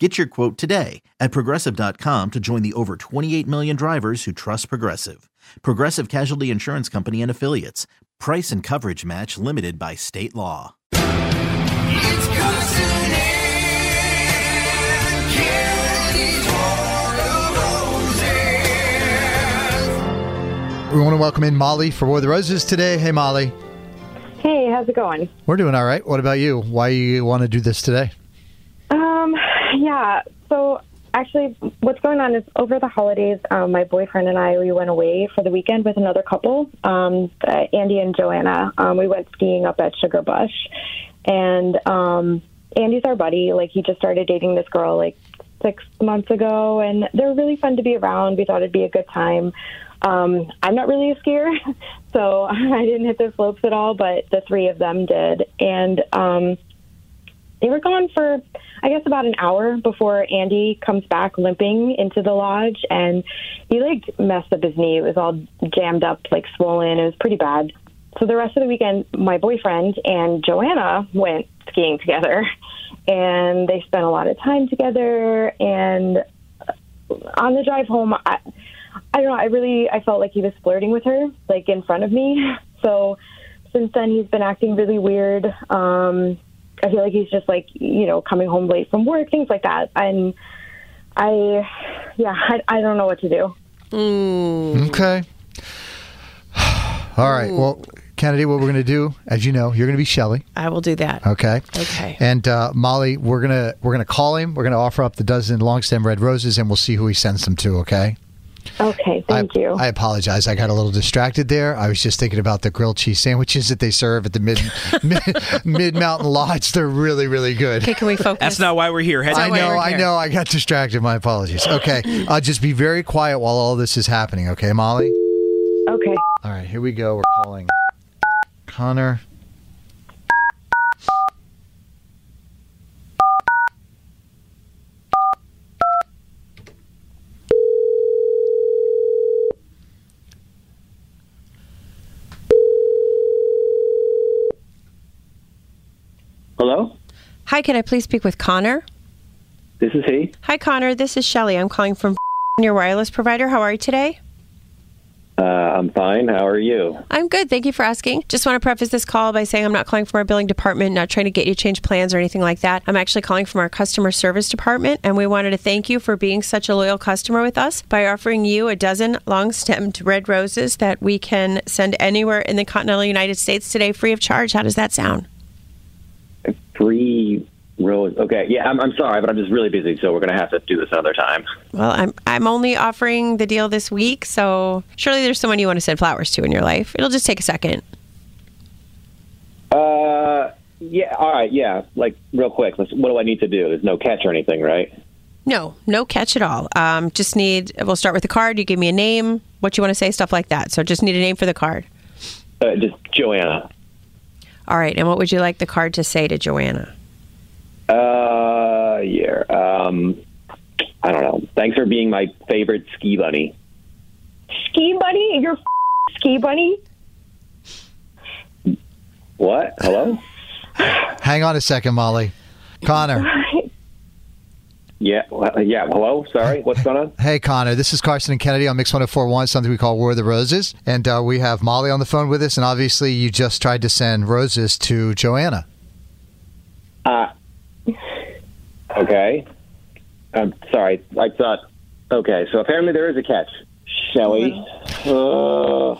Get your quote today at progressive.com to join the over 28 million drivers who trust Progressive. Progressive Casualty Insurance Company and Affiliates. Price and coverage match limited by state law. It's Carson and Kennedy's Heart of Roses. We want to welcome in Molly for War of the Roses today. Hey, Molly. Hey, how's it going? We're doing all right. What about you? Why you want to do this today? So actually, what's going on is over the holidays, um, my boyfriend and I we went away for the weekend with another couple, um, uh, Andy and Joanna. Um, we went skiing up at Sugarbush, and um, Andy's our buddy. Like he just started dating this girl like six months ago, and they're really fun to be around. We thought it'd be a good time. Um, I'm not really a skier, so I didn't hit the slopes at all, but the three of them did, and. Um, they were gone for I guess about an hour before Andy comes back limping into the lodge and he like messed up his knee. It was all jammed up, like swollen. It was pretty bad. So the rest of the weekend my boyfriend and Joanna went skiing together and they spent a lot of time together and on the drive home I I don't know, I really I felt like he was flirting with her, like in front of me. So since then he's been acting really weird. Um I feel like he's just like you know coming home late from work, things like that. And I, yeah, I, I don't know what to do. Okay. All right. Well, Kennedy, what we're going to do, as you know, you're going to be Shelly. I will do that. Okay. Okay. And uh, Molly, we're gonna we're gonna call him. We're gonna offer up the dozen long stem red roses, and we'll see who he sends them to. Okay. Okay, thank I, you. I apologize. I got a little distracted there. I was just thinking about the grilled cheese sandwiches that they serve at the mid mid, mid mountain lodge. They're really really good. Okay, can we focus? That's not why we're here. Head I know, we're I know. I got distracted. My apologies. Okay, uh, just be very quiet while all this is happening. Okay, Molly. okay. All right, here we go. We're calling Connor. Hello, Hi, can I please speak with Connor? this is he. Hi, Connor. This is Shelly. I'm calling from your wireless provider. How are you today? Uh, I'm fine. How are you? I'm good. Thank you for asking. Just want to preface this call by saying I'm not calling from our billing department, not trying to get you to change plans or anything like that. I'm actually calling from our customer service department, and we wanted to thank you for being such a loyal customer with us by offering you a dozen long stemmed red roses that we can send anywhere in the continental United States today free of charge. How does that sound? Three rows. Okay, yeah, I'm, I'm sorry, but I'm just really busy, so we're gonna have to do this another time. Well, I'm I'm only offering the deal this week, so surely there's someone you want to send flowers to in your life. It'll just take a second. Uh, yeah. All right. Yeah. Like real quick. Let's, what do I need to do? There's no catch or anything, right? No, no catch at all. Um, just need. We'll start with the card. You give me a name, what you want to say, stuff like that. So just need a name for the card. Uh, just Joanna. All right. And what would you like the card to say to Joanna? Uh, yeah. Um, I don't know. Thanks for being my favorite ski bunny. Ski bunny, you're f- ski bunny. What? Hello? Hang on a second, Molly. Connor. Yeah. well, Yeah. Hello. Sorry. What's going on? Hey, Connor. This is Carson and Kennedy on Mix 1041, something we call War of the Roses. And uh, we have Molly on the phone with us. And obviously, you just tried to send roses to Joanna. Uh, okay. I'm sorry. I thought. Okay, so apparently there is a catch. Shelly, uh,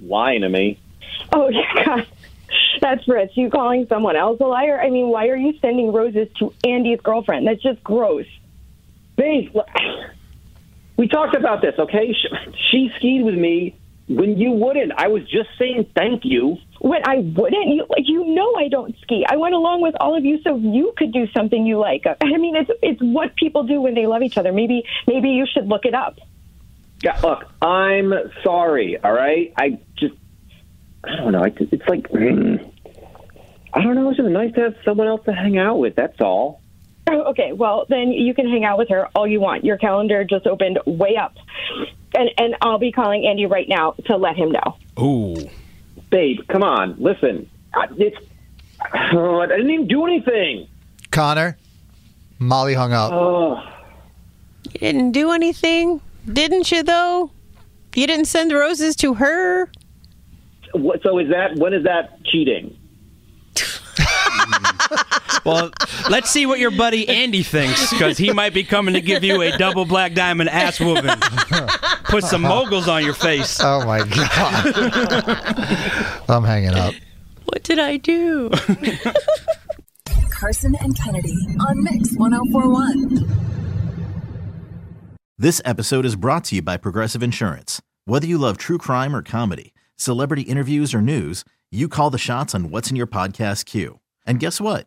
lying to me. Oh yeah, God. That's Rich. You calling someone else a liar? I mean, why are you sending roses to Andy's girlfriend? That's just gross. Babe, we talked about this. Okay, she, she skied with me when you wouldn't. I was just saying thank you. When I wouldn't, you you know I don't ski. I went along with all of you so you could do something you like. I mean, it's it's what people do when they love each other. Maybe maybe you should look it up. Yeah, look, I'm sorry. All right, I just. I don't know. It's, it's like mm, I don't know. It's just nice to have someone else to hang out with. That's all. Oh, okay, well then you can hang out with her all you want. Your calendar just opened way up, and and I'll be calling Andy right now to let him know. Ooh. Babe, come on. Listen, I, it's oh, I didn't even do anything. Connor, Molly hung up. Oh, You didn't do anything, didn't you? Though you didn't send roses to her. what, so is that when is that cheating? Well, let's see what your buddy Andy thinks, because he might be coming to give you a double black diamond ass whooping. Put some moguls on your face. Oh my god. I'm hanging up. What did I do? Carson and Kennedy on Mix 1041. This episode is brought to you by Progressive Insurance. Whether you love true crime or comedy, celebrity interviews or news, you call the shots on what's in your podcast queue. And guess what?